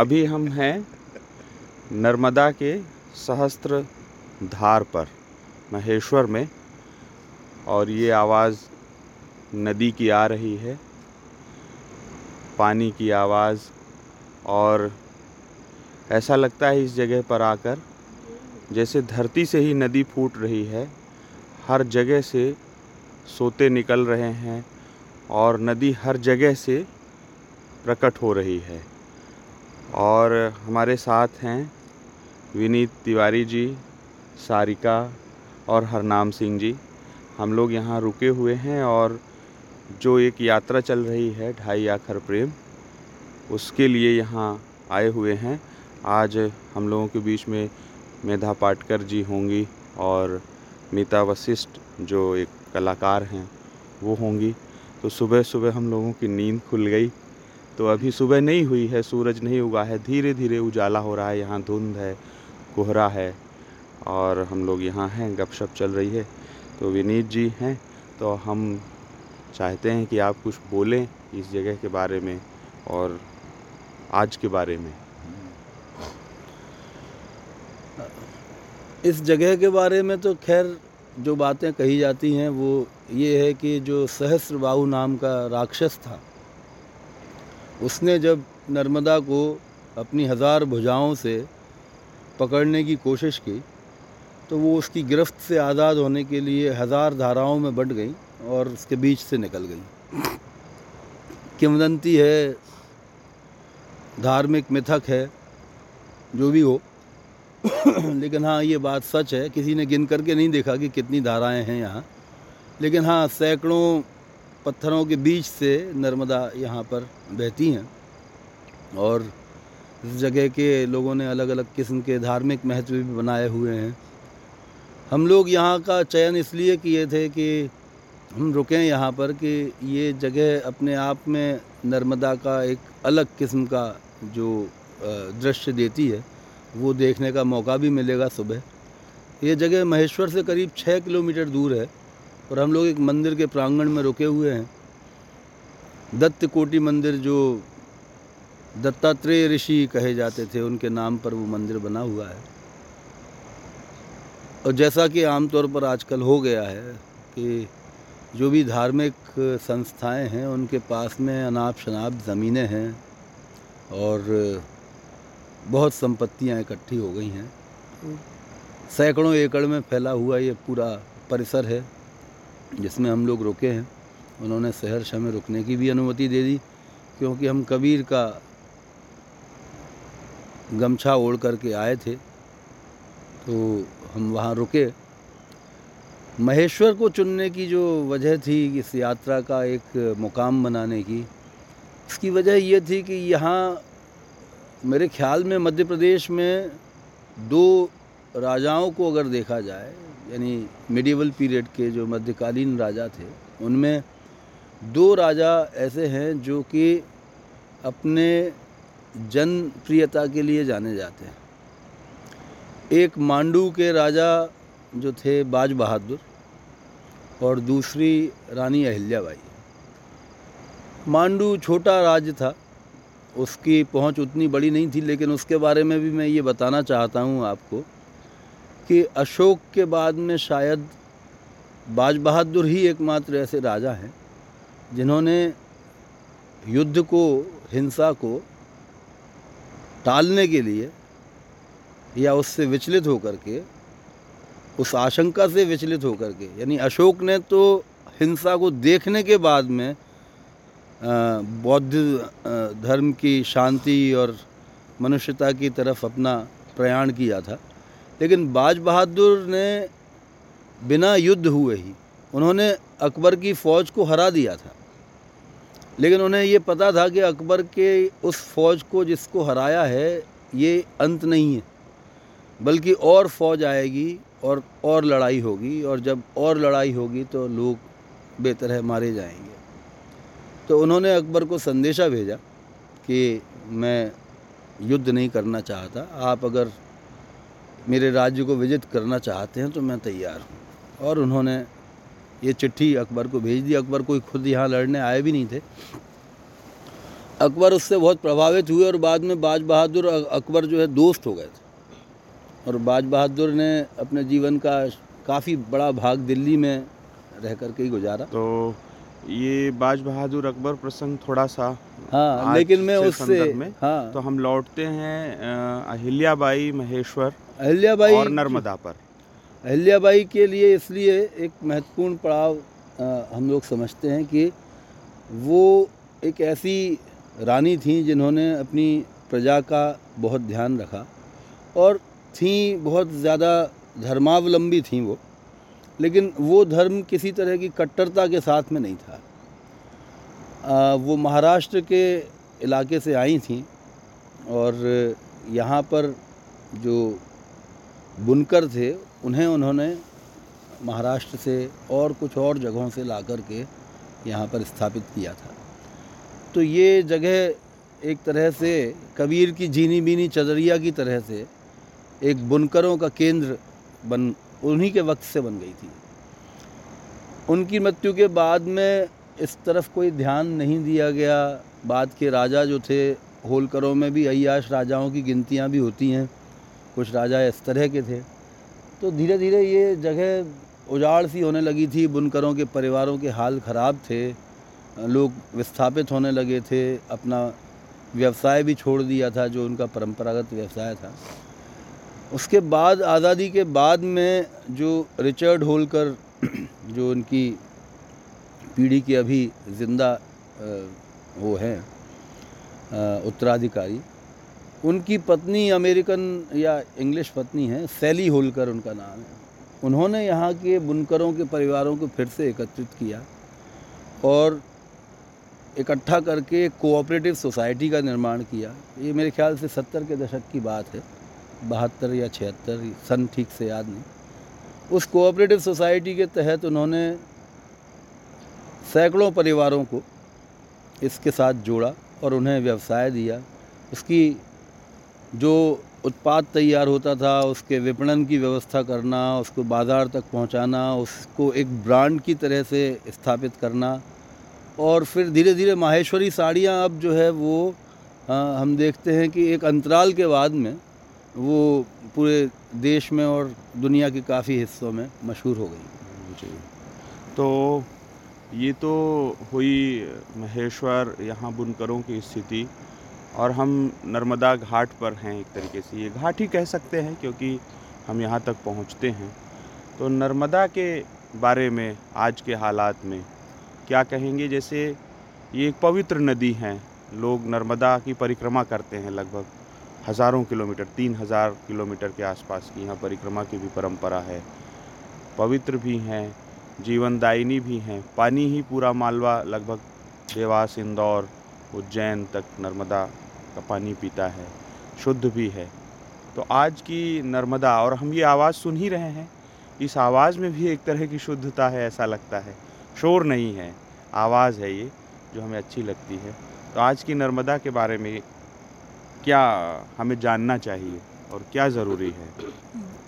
अभी हम हैं नर्मदा के सहस्त्र धार पर, महेश्वर में, और ये आवाज़ नदी की आ रही है, पानी की आवाज़, और ऐसा लगता है इस जगह पर आकर जैसे धरती से ही नदी फूट रही है, हर जगह से सोते निकल रहे हैं, और नदी हर जगह से प्रकट हो रही है। और हमारे साथ हैं विनीत तिवारी जी, सारिका और हरनाम सिंह जी। हम लोग यहाँ रुके हुए हैं और जो एक यात्रा चल रही है, ढाई आखर प्रेम, उसके लिए यहाँ आए हुए हैं। आज हम लोगों के बीच में मेधा पाटकर जी होंगी और मीता वशिष्ठ जो एक कलाकार हैं, वो होंगी। तो सुबह सुबह हम लोगों की नींद खुल गई। तो अभी सुबह नहीं हुई है, सूरज नहीं उगा है धीरे धीरे उजाला हो रहा है, यहाँ धुंध है, कोहरा है और हम लोग यहाँ हैं, गपशप चल रही है। तो विनीत जी हैं तो हम चाहते हैं कि आप कुछ बोलें इस जगह के बारे में और आज के बारे में। इस जगह के बारे में तो खैर जो बातें कही जाती हैं, वो ये है कि जो सहस्त्रबाहु नाम का राक्षस था उसने जब नर्मदा को अपनी हज़ार भुजाओं से पकड़ने की कोशिश की तो वो उसकी गिरफ्त से आज़ाद होने के लिए हज़ार धाराओं में बंट गई और उसके बीच से निकल गई। किंवदंती है, धार्मिक मिथक है, जो भी हो। लेकिन हाँ ये बात सच है, किसी ने गिन करके नहीं देखा कि कितनी धाराएँ हैं यहाँ। लेकिन हाँ सैकड़ों पत्थरों के बीच से नर्मदा यहाँ पर बहती हैं और इस जगह के लोगों ने अलग अलग किस्म के धार्मिक महत्व भी बनाए हुए हैं। हम लोग यहाँ का चयन इसलिए किए थे कि हम रुकें यहाँ पर कि ये जगह अपने आप में नर्मदा का एक अलग किस्म का जो दृश्य देती है, वो देखने का मौका भी मिलेगा सुबह। ये जगह महेश्वर से करीब छः किलोमीटर दूर है। और हम लोग एक मंदिर के प्रांगण में रुके हुए हैं। दत्त कोटि मंदिर जो दत्तात्रेय ऋषि कहे जाते थे, उनके नाम पर वो मंदिर बना हुआ है। और जैसा कि आमतौर पर आजकल हो गया है कि जो भी धार्मिक संस्थाएँ हैं, उनके पास में अनाप शनाप ज़मीनें हैं और बहुत संपत्तियाँ इकट्ठी हो गई हैं। सैकड़ों एकड़ में फैला हुआ ये पूरा परिसर है। जिसमें हम लोग रुके हैं, उन्होंने शहर में रुकने की भी अनुमति दे दी, क्योंकि हम कबीर का गमछा ओढ़ करके आए थे तो हम वहाँ रुके। महेश्वर को चुनने की जो वजह थी, इस यात्रा का एक मुकाम बनाने की, इसकी वजह ये थी कि यहाँ मेरे ख्याल में मध्य प्रदेश में दो राजाओं को अगर देखा जाए यानी मिडिवल पीरियड के जो मध्यकालीन राजा थे, उनमें दो राजा ऐसे हैं जो कि अपने जनप्रियता के लिए जाने जाते हैं। एक मांडू के राजा जो थे बाज बहादुर और दूसरी रानी अहिल्याबाई। मांडू छोटा राज्य था, उसकी पहुँच उतनी बड़ी नहीं थी, लेकिन उसके बारे में भी मैं ये बताना चाहता हूँ आपको कि अशोक के बाद में शायद बाज बहादुर ही एकमात्र ऐसे राजा हैं, जिन्होंने युद्ध को, हिंसा को टालने के लिए या उससे विचलित होकर के, उस आशंका से विचलित होकर के, यानी अशोक ने तो हिंसा को देखने के बाद में बौद्ध धर्म की शांति और मनुष्यता की तरफ़ अपना प्रयाण किया था। लेकिन बाज बहादुर ने बिना युद्ध हुए ही उन्होंने अकबर की फ़ौज को हरा दिया था। लेकिन उन्हें ये पता था कि अकबर के उस फ़ौज को जिसको हराया है, ये अंत नहीं है, बल्कि और फ़ौज आएगी और और लड़ाई होगी और जब और लड़ाई होगी तो लोग बेतरह मारे जाएँगे। तो उन्होंने अकबर को संदेशा भेजा कि मैं युद्ध नहीं करना चाहता, आप अगर मेरे राज्य को विज़िट करना चाहते हैं तो मैं तैयार हूँ। और उन्होंने ये चिट्ठी अकबर को भेज दी। अकबर कोई खुद यहाँ लड़ने आए भी नहीं थे। अकबर उससे बहुत प्रभावित हुए और बाद में बाज बहादुर अकबर जो है दोस्त हो गए थे। और बाज बहादुर ने अपने जीवन का काफ़ी बड़ा भाग दिल्ली में रह कर के ही गुजारा। तो ये बाज बहादुर अकबर प्रसंग थोड़ा सा हाँ लेकिन मैं उससे में। हाँ। तो हम लौटते हैं अहिल्याबाई महेश्वर अहिल्याबाई और नर्मदा पर। अहिल्याबाई के लिए इसलिए एक महत्वपूर्ण पड़ाव हम लोग समझते हैं कि वो एक ऐसी रानी थी जिन्होंने अपनी प्रजा का बहुत ध्यान रखा और थी बहुत ज़्यादा धर्मावलंबी थी वो। लेकिन वो धर्म किसी तरह की कट्टरता के साथ में नहीं था। अ, वो महाराष्ट्र के इलाके से आई थी और यहाँ पर जो बुनकर थे उन्हें उन्होंने महाराष्ट्र से और कुछ और जगहों से ला कर के यहाँ पर स्थापित किया था। तो ये जगह एक तरह से कबीर की जीनी बीनी चदरिया की तरह से एक बुनकरों का केंद्र बन उन्हीं के वक्त से बन गई थी। उनकी मृत्यु के बाद में इस तरफ़ कोई ध्यान नहीं दिया गया। बाद के राजा जो थे, होलकरों में भी अयाश राजाओं की गिनतियाँ भी होती हैं। कुछ राजा इस तरह के थे। तो धीरे धीरे ये जगह उजाड़ सी होने लगी थी। बुनकरों के परिवारों के हाल ख़राब थे। लोग विस्थापित होने लगे थे। अपना व्यवसाय भी छोड़ दिया था, जो उनका परंपरागत व्यवसाय था। उसके बाद, आज़ादी के बाद में जो रिचर्ड होलकर, जो उनकी पीढ़ी के अभी ज़िंदा वो हैं उत्तराधिकारी, उनकी पत्नी अमेरिकन या इंग्लिश पत्नी है, सैली होलकर उनका नाम है। उन्होंने यहाँ के बुनकरों के परिवारों को फिर से एकत्रित किया और इकट्ठा करके कोऑपरेटिव सोसाइटी का निर्माण किया। ये मेरे ख्याल से सत्तर के दशक की बात है। बहत्तर या छिहत्तर सन ठीक से याद नहीं। उस कोऑपरेटिव सोसाइटी के तहत उन्होंने सैकड़ों परिवारों को इसके साथ जोड़ा और उन्हें व्यवसाय दिया। उसकी जो उत्पाद तैयार होता था उसके विपणन की व्यवस्था करना उसको बाज़ार तक पहुंचाना उसको एक ब्रांड की तरह से स्थापित करना और फिर धीरे धीरे माहेश्वरी साड़ियाँ अब जो है वो अ, हम देखते हैं कि एक अंतराल के बाद में वो पूरे देश में और दुनिया के काफ़ी हिस्सों में मशहूर हो गई। जी। तो ये तो हुई महेश्वर यहाँ बुनकरों की स्थिति और हम नर्मदा घाट पर हैं एक तरीके से। ये घाट ही कह सकते हैं क्योंकि हम यहाँ तक पहुँचते हैं। तो नर्मदा के बारे में, आज के हालात में क्या कहेंगे? जैसे ये एक पवित्र नदी है। लोग नर्मदा की परिक्रमा करते हैं लगभग। हज़ारों किलोमीटर, तीन हज़ार किलोमीटर के आसपास की यहाँ परिक्रमा की भी परंपरा है। पवित्र भी हैं, जीवनदायिनी भी हैं। पानी ही पूरा मालवा लगभग देवास, इंदौर, उज्जैन तक नर्मदा का पानी पीता है। शुद्ध भी है। तो आज की नर्मदा, और हम ये आवाज़ सुन ही रहे हैं, इस आवाज़ में भी एक तरह की शुद्धता है, ऐसा लगता है। शोर नहीं है, आवाज़ है ये, जो हमें अच्छी लगती है। तो आज की नर्मदा के बारे में क्या हमें जानना चाहिए और क्या ज़रूरी है?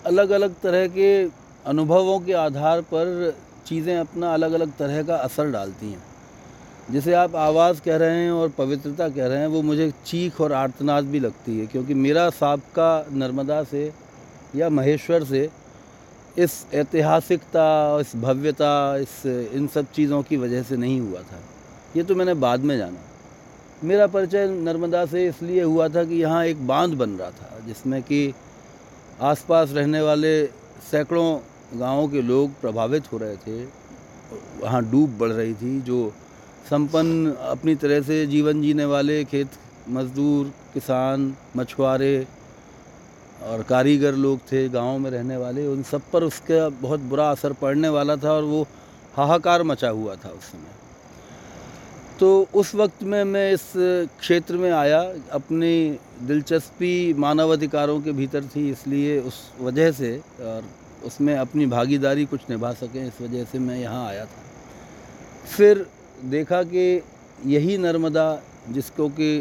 अलग अलग तरह के अनुभवों के आधार पर चीज़ें अपना अलग अलग तरह का असर डालती हैं। जैसे आप आवाज़ कह रहे हैं और पवित्रता कह रहे हैं, वो मुझे चीख और आर्तनाद भी लगती है, क्योंकि मेरा सबका नर्मदा से या महेश्वर से इस ऐतिहासिकता, इस भव्यता, इस इन सब चीज़ों की वजह से नहीं हुआ था। ये तो मैंने बाद में जाना। मेरा परिचय नर्मदा से इसलिए हुआ था कि यहाँ एक बाँध बन रहा था, जिसमें कि आसपास रहने वाले सैकड़ों गाँवों के लोग प्रभावित हो रहे थे। वहाँ डूब बढ़ रही थी, जो संपन्न अपनी तरह से जीवन जीने वाले खेत, मजदूर, किसान, मछुआरे और कारीगर लोग थे, गाँव में रहने वाले। उन सब पर उसका बहुत बुरा असर पड़ने वाला था और वो हाहाकार मचा हुआ था उस समय। तो उस वक्त में मैं इस क्षेत्र में आया, अपनी दिलचस्पी मानवाधिकारों के भीतर थी, इसलिए उस वजह से और उसमें अपनी भागीदारी कुछ निभा सकें, इस वजह से मैं यहाँ आया था। फिर देखा कि यही नर्मदा, जिसको कि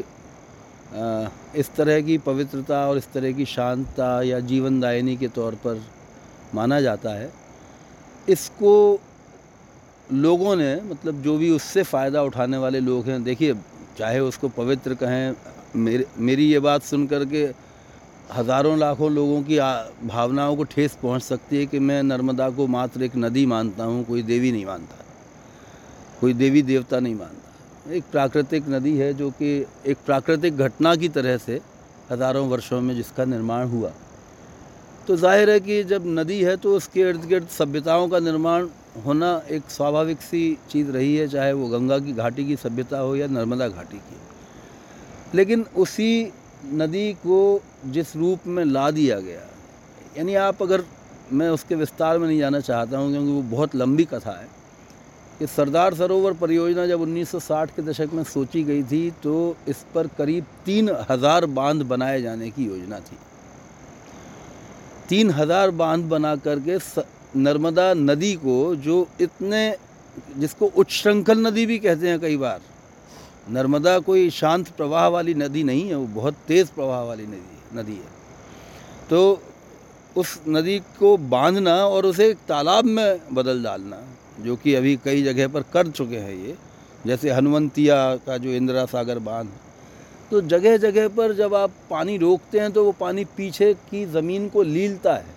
इस तरह की पवित्रता और इस तरह की शांतता या जीवनदायिनी के तौर पर माना जाता है, इसको लोगों ने मतलब जो भी उससे फ़ायदा उठाने वाले लोग हैं, देखिए, चाहे उसको पवित्र कहें, मेरे, मेरी ये बात सुन कर के हज़ारों लाखों लोगों की भावनाओं को ठेस पहुँच सकती है कि मैं नर्मदा को मात्र एक नदी मानता हूँ, कोई देवी नहीं मानता। कोई देवी देवता नहीं मानता। एक प्राकृतिक नदी है जो कि एक प्राकृतिक घटना की तरह से हज़ारों वर्षों में जिसका निर्माण हुआ। तो ज़ाहिर है कि जब नदी है तो उसके इर्द गिर्द सभ्यताओं का निर्माण होना एक स्वाभाविक सी चीज़ रही है, चाहे वो गंगा की घाटी की सभ्यता हो या नर्मदा घाटी की। लेकिन उसी नदी को जिस रूप में ला दिया गया, यानी आप अगर मैं उसके विस्तार में नहीं जाना चाहता हूँ, क्योंकि वो बहुत लंबी कथा है, कि सरदार सरोवर परियोजना जब 1960 के दशक में सोची गई थी तो इस पर करीब तीन हज़ार बाँध बनाए जाने की योजना थी। तीन हज़ार बाँध बना करके नर्मदा नदी को जो इतने, जिसको उच्छृंखल नदी भी कहते हैं कई बार, नर्मदा कोई शांत प्रवाह वाली नदी नहीं है, वो बहुत तेज़ प्रवाह वाली नदी नदी है। तो उस नदी को बांधना और उसे एक तालाब में बदल डालना, जो कि अभी कई जगह पर कर चुके हैं ये, जैसे हनुमंतिया का जो इंदिरा सागर बाँध। तो जगह जगह पर जब आप पानी रोकते हैं तो वो पानी पीछे की ज़मीन को लीलता है,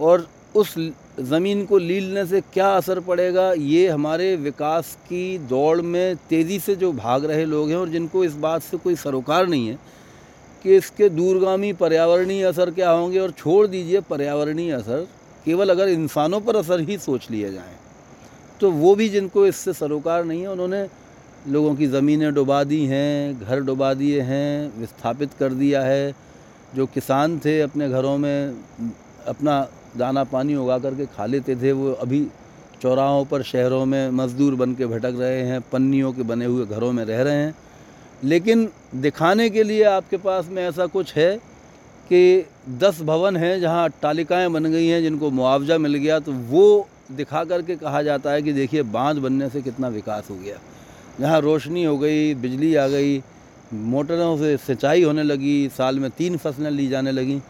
और उस ज़मीन को लीलने से क्या असर पड़ेगा? ये हमारे विकास की दौड़ में तेज़ी से जो भाग रहे लोग हैं और जिनको इस बात से कोई सरोकार नहीं है कि इसके दूरगामी पर्यावरणीय असर क्या होंगे और छोड़ दीजिए पर्यावरणीय असर, केवल अगर इंसानों पर असर ही सोच लिए जाएँ तो वो भी जिनको इससे सरोकार नहीं है। उन्होंने लोगों की ज़मीनें डुबा दी हैं, घर डुबा दिए हैं, विस्थापित कर दिया है। जो किसान थे अपने घरों में, अपना दाना पानी उगा करके खा लेते थे, वो अभी चौराहों पर शहरों में मज़दूर बन के भटक रहे हैं, पन्नियों के बने हुए घरों में रह रहे हैं। लेकिन दिखाने के लिए आपके पास में ऐसा कुछ है कि दस भवन हैं जहाँ तालिकाएँ बन गई हैं, जिनको मुआवजा मिल गया तो वो दिखा करके कहा जाता है कि देखिए, बाँध बनने से कितना विकास हो गया। जहाँ रोशनी हो गई, बिजली आ गई, मोटरों से सिंचाई होने लगी, साल में तीन फ़सलें ली जाने लगी।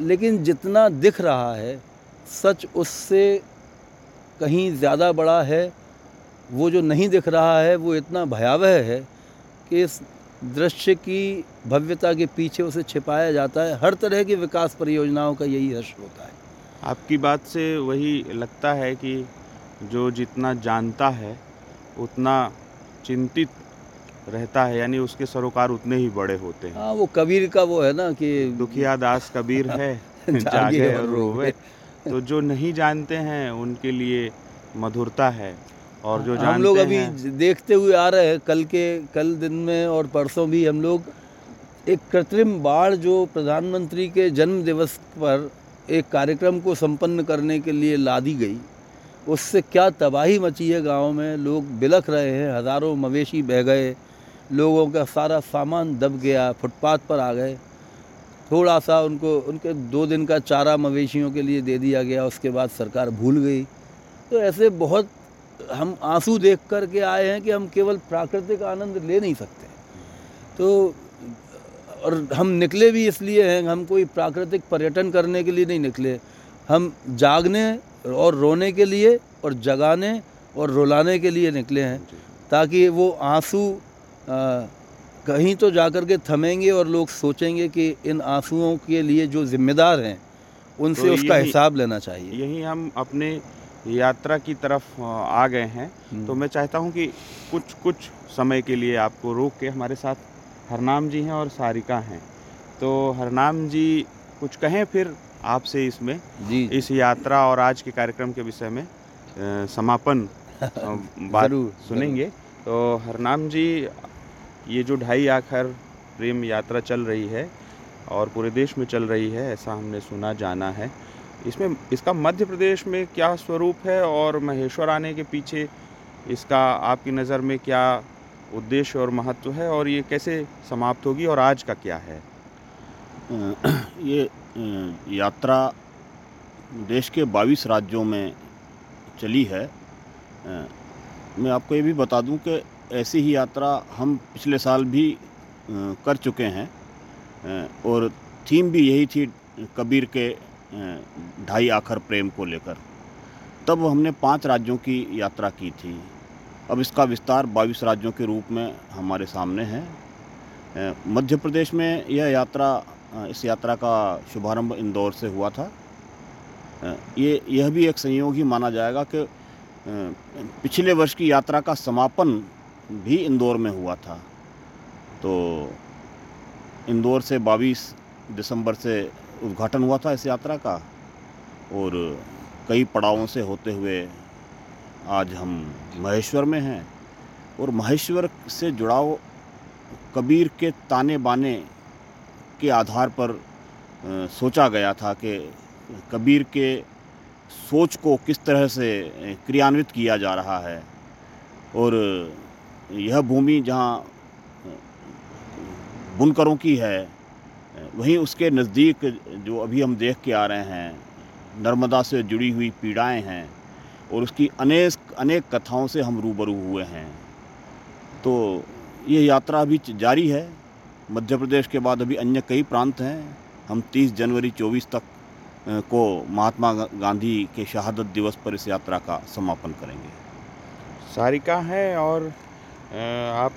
लेकिन जितना दिख रहा है सच उससे कहीं ज़्यादा बड़ा है वो जो नहीं दिख रहा है वो इतना भयावह है कि इस दृश्य की भव्यता के पीछे उसे छिपाया जाता है। हर तरह की विकास परियोजनाओं का यही हर्ष होता है। आपकी बात से वही लगता है कि जो जितना जानता है उतना चिंतित रहता है यानी उसके सरोकार उतने ही बड़े होते हैं। हाँ वो कबीर का वो है ना कि दुखिया दास कबीर है जागे जागे और रोवे। तो जो नहीं जानते हैं उनके लिए मधुरता है। और जो हम लोग अभी देखते हुए आ रहे हैं कल के कल दिन में और परसों भी हम लोग एक कृत्रिम बाढ़ जो प्रधानमंत्री के जन्म दिवस पर एक कार्यक्रम को संपन्न करने के लिए ला दी गई उससे क्या तबाही मची है गाँव में? लोग बिलख रहे हैं हज़ारों मवेशी बह गए लोगों का सारा सामान दब गया फुटपाथ पर आ गए। थोड़ा सा उनको उनके दो दिन का चारा मवेशियों के लिए दे दिया गया उसके बाद सरकार भूल गई। तो ऐसे बहुत हम आँसू देख कर के आए हैं कि हम केवल प्राकृतिक आनंद ले नहीं सकते। तो और हम निकले भी इसलिए हैं हम कोई प्राकृतिक पर्यटन करने के लिए नहीं निकले। हम जागने और रोने के लिए और जगाने और रुलाने के लिए निकले हैं ताकि वो आँसू कहीं तो जाकर के थमेंगे और लोग सोचेंगे कि इन आंसुओं के लिए जो जिम्मेदार हैं उनसे तो उसका हिसाब लेना चाहिए। यही हम अपने यात्रा की तरफ़ आ गए हैं। तो हम्म। मैं चाहता हूँ कि कुछ कुछ समय के लिए आपको रोक के हमारे साथ हरनाम जी हैं और सारिका हैं। तो हरनाम जी कुछ कहें फिर आपसे इसमें जी। इस यात्रा और आज के कार्यक्रम के विषय में समापन बात सुनेंगे। तो हरनाम जी ये जो ढाई आखर प्रेम यात्रा चल रही है और पूरे देश में चल रही है, ऐसा हमने सुना, जाना है। इसमें, इसका मध्य प्रदेश में क्या स्वरूप है और महेश्वर आने के पीछे इसका, आपकी नज़र में क्या उद्देश्य और महत्व है और ये कैसे समाप्त होगी और आज का क्या है? ये यात्रा देश के 22 राज्यों में चली है। मैं आपको ये भी बता दूँ कि ऐसी ही यात्रा हम पिछले साल भी कर चुके हैं। और थीम भी यही थी कबीर के ढाई आखर प्रेम को लेकर। तब हमने पाँच राज्यों की यात्रा की थी। अब इसका विस्तार बाईस राज्यों के रूप में हमारे सामने है। मध्य प्रदेश में यह यात्रा इस यात्रा का शुभारंभ इंदौर से हुआ था। ये, यह भी एक संयोग ही माना जाएगा कि पिछले वर्ष की यात्रा का समापन भी इंदौर में हुआ था। तो इंदौर से 22 दिसंबर से उद्घाटन हुआ था इस यात्रा का और कई पड़ावों से होते हुए आज हम महेश्वर में हैं और महेश्वर से जुड़ाव कबीर के ताने बाने के आधार पर सोचा गया था कि कबीर के सोच को किस तरह से क्रियान्वित किया जा रहा है। और यह भूमि जहाँ, बुनकरों की है, वहीं उसके नज़दीक जो अभी हम देख के आ रहे हैं, नर्मदा से जुड़ी हुई पीड़ाएँ हैं और उसकी अनेक अनेक कथाओं से हम रूबरू हुए हैं। तो ये यात्रा अभी जारी है। मध्य प्रदेश के बाद अभी अन्य कई प्रांत हैं। हम 30 जनवरी 24 तक, को महात्मा गांधी के शहादत दिवस पर इस यात्रा का समापन करेंगे। सारिका है और आप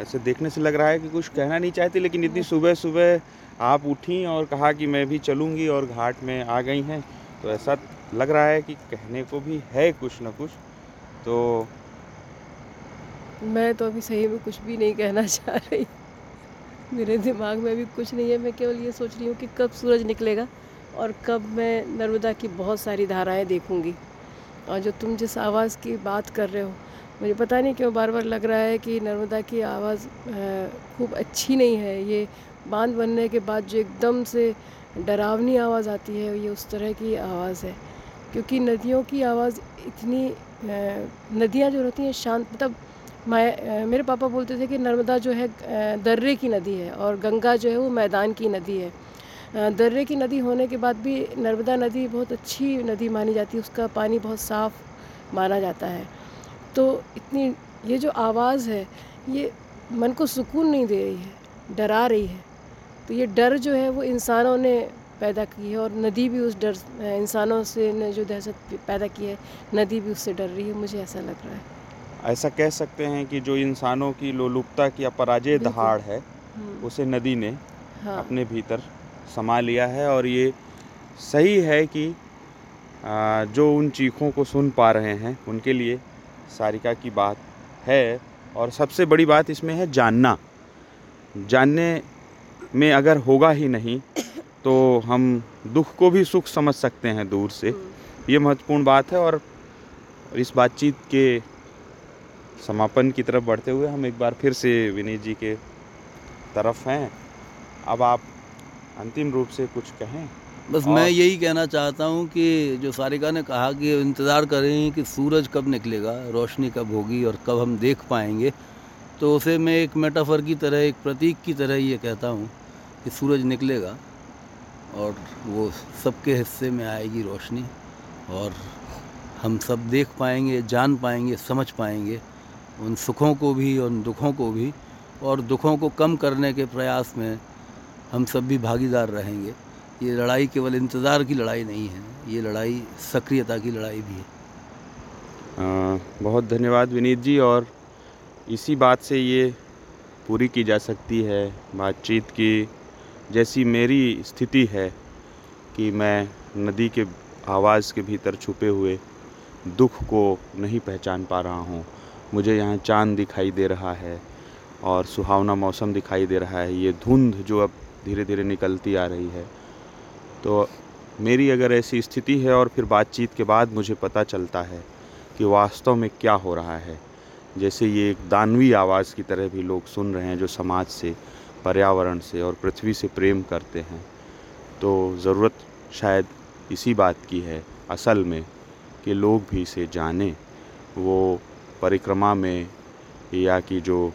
ऐसे देखने से लग रहा है कि कुछ कहना नहीं चाहती, लेकिन इतनी सुबह सुबह आप उठी और कहा कि मैं भी चलूँगी और घाट में आ गई हैं तो ऐसा लग रहा है कि कहने को भी है कुछ ना कुछ तो मैं तो अभी सही में कुछ भी नहीं कहना चाह रही। मेरे दिमाग में अभी कुछ नहीं है, मैं केवल ये सोच रही हूँ कि कब सूरज निकलेगा और कब मैं नर्मदा की बहुत सारी धाराएँ देखूँगी। और जो तुम जिस आवाज़ की बात कर रहे हो मुझे पता नहीं क्यों बार बार लग रहा है कि नर्मदा की आवाज़ खूब अच्छी नहीं है। ये बाँध बनने के बाद जो एकदम से डरावनी आवाज़ आती है, ये उस तरह की आवाज़ है। क्योंकि नदियों की आवाज़ इतनी नदियाँ जो रहती हैं शांत मतलब मैं मेरे पापा बोलते थे कि नर्मदा जो है दर्रे की नदी है और गंगा जो है वो मैदान की नदी है। दर्रे की नदी होने के बाद भी नर्मदा नदी बहुत अच्छी नदी मानी जाती है, उसका पानी बहुत साफ़ माना जाता है। तो इतनी ये जो आवाज़ है ये मन को सुकून नहीं दे रही है डरा रही है तो ये डर जो है वो इंसानों ने पैदा की है और नदी भी उस डर इंसानों से ने जो दहशत पैदा की है नदी भी उससे डर रही है मुझे ऐसा लग रहा है ऐसा कह सकते हैं कि जो इंसानों की लोलुपता की अपराजय दहाड़ है हम्म। उसे नदी ने हाँ। अपने भीतर समा लिया है और ये सही है कि जो उन चीखों को सुन पा रहे हैं उनके लिए सारिका की बात है और सबसे बड़ी बात इसमें है जानना। जानने में अगर होगा ही नहीं तो हम दुख को भी सुख समझ सकते हैं दूर से। हम्म। ये महत्वपूर्ण बात है और इस बातचीत के समापन की तरफ़ बढ़ते हुए हम एक बार फिर से विनीत जी के तरफ़ हैं। अब आप अंतिम रूप से कुछ कहें। बस मैं यही कहना चाहता हूँ कि जो सारिका ने कहा कि इंतज़ार कर रही हैं कि सूरज कब निकलेगा रोशनी कब होगी और कब हम देख पाएँगे। तो उसे मैं एक मेटाफर की तरह एक प्रतीक की तरह ये कहता हूँ कि सूरज निकलेगा और वो सबके हिस्से में आएगी रोशनी और हम सब देख पाएँगे जान पाएँगे समझ पाएँगे उन सुखों को भी उन दुखों को भी और दुखों को कम करने के प्रयास में हम सब भी भागीदार रहेंगे। ये लड़ाई केवल इंतज़ार की लड़ाई नहीं है ये लड़ाई सक्रियता की लड़ाई भी है। आ, बहुत धन्यवाद विनीत जी और इसी बात से ये पूरी की जा सकती है बातचीत की जैसी मेरी स्थिति है कि मैं नदी के आवाज़ के भीतर छुपे हुए दुख को नहीं पहचान पा रहा हूँ। मुझे यहाँ चाँद दिखाई दे रहा है और सुहावना मौसम दिखाई दे रहा है। ये धुंध जो अब धीरे धीरे निकलती आ रही है तो मेरी अगर ऐसी स्थिति है और फिर बातचीत के बाद मुझे पता चलता है कि वास्तव में क्या हो रहा है। जैसे ये एक दानवी आवाज़ की तरह भी लोग सुन रहे हैं जो समाज से, पर्यावरण से और पृथ्वी से प्रेम करते हैं। तो ज़रूरत शायद इसी बात की है असल में कि लोग भी इसे जानें। वो परिक्रमा में या कि जो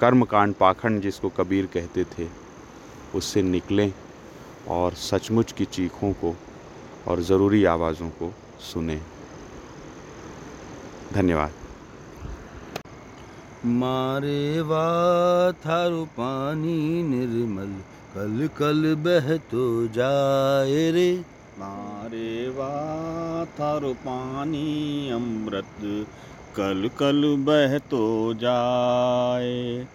कर्मकांड पाखंड जिसको कबीर कहते थे, उससे निकलें। और सचमुच की चीखों को और ज़रूरी आवाज़ों को सुने। धन्यवाद। मारे वा थारु पानी निर्मल कल कल बह तो जाए रे। मारे वा थारु पानी अमृत कल कल बह तो जाए।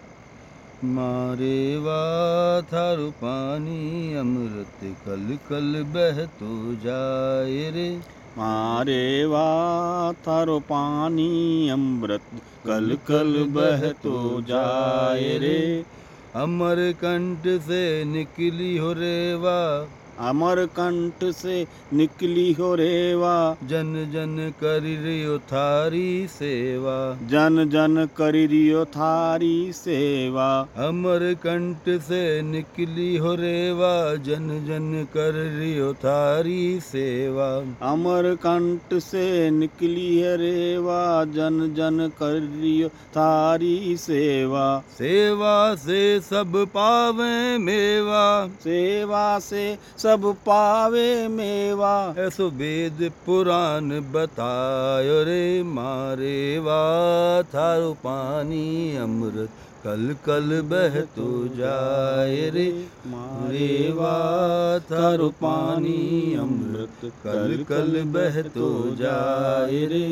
मारे वा थारु पानी अमृत कल कल बह तो जाए रे। मारे वा थारो पानी अमृत कल कल बह तो जाए रे। अमर कंठ से निकली हो रेवा अमर कंठ से निकली हो रेवा। जन जन कर रियो थारी सेवा। जन जन करियो थारी सेवा। अमर कंठ से निकली हो रेवा। जन जन कर रियो थारी सेवा। अमर कंठ से निकली है रेवा। जन जन कर रियो थारी सेवा। सेवा से सब पावे मेवा। सेवा से सब पावे मेवा। ऐसो वेद पुराण बतायो रे मारे वा थारो पानी अमृत कल कल बह तो जाए रे मारे वा थारो पानी अमृत कल कल बह तो जाए रे।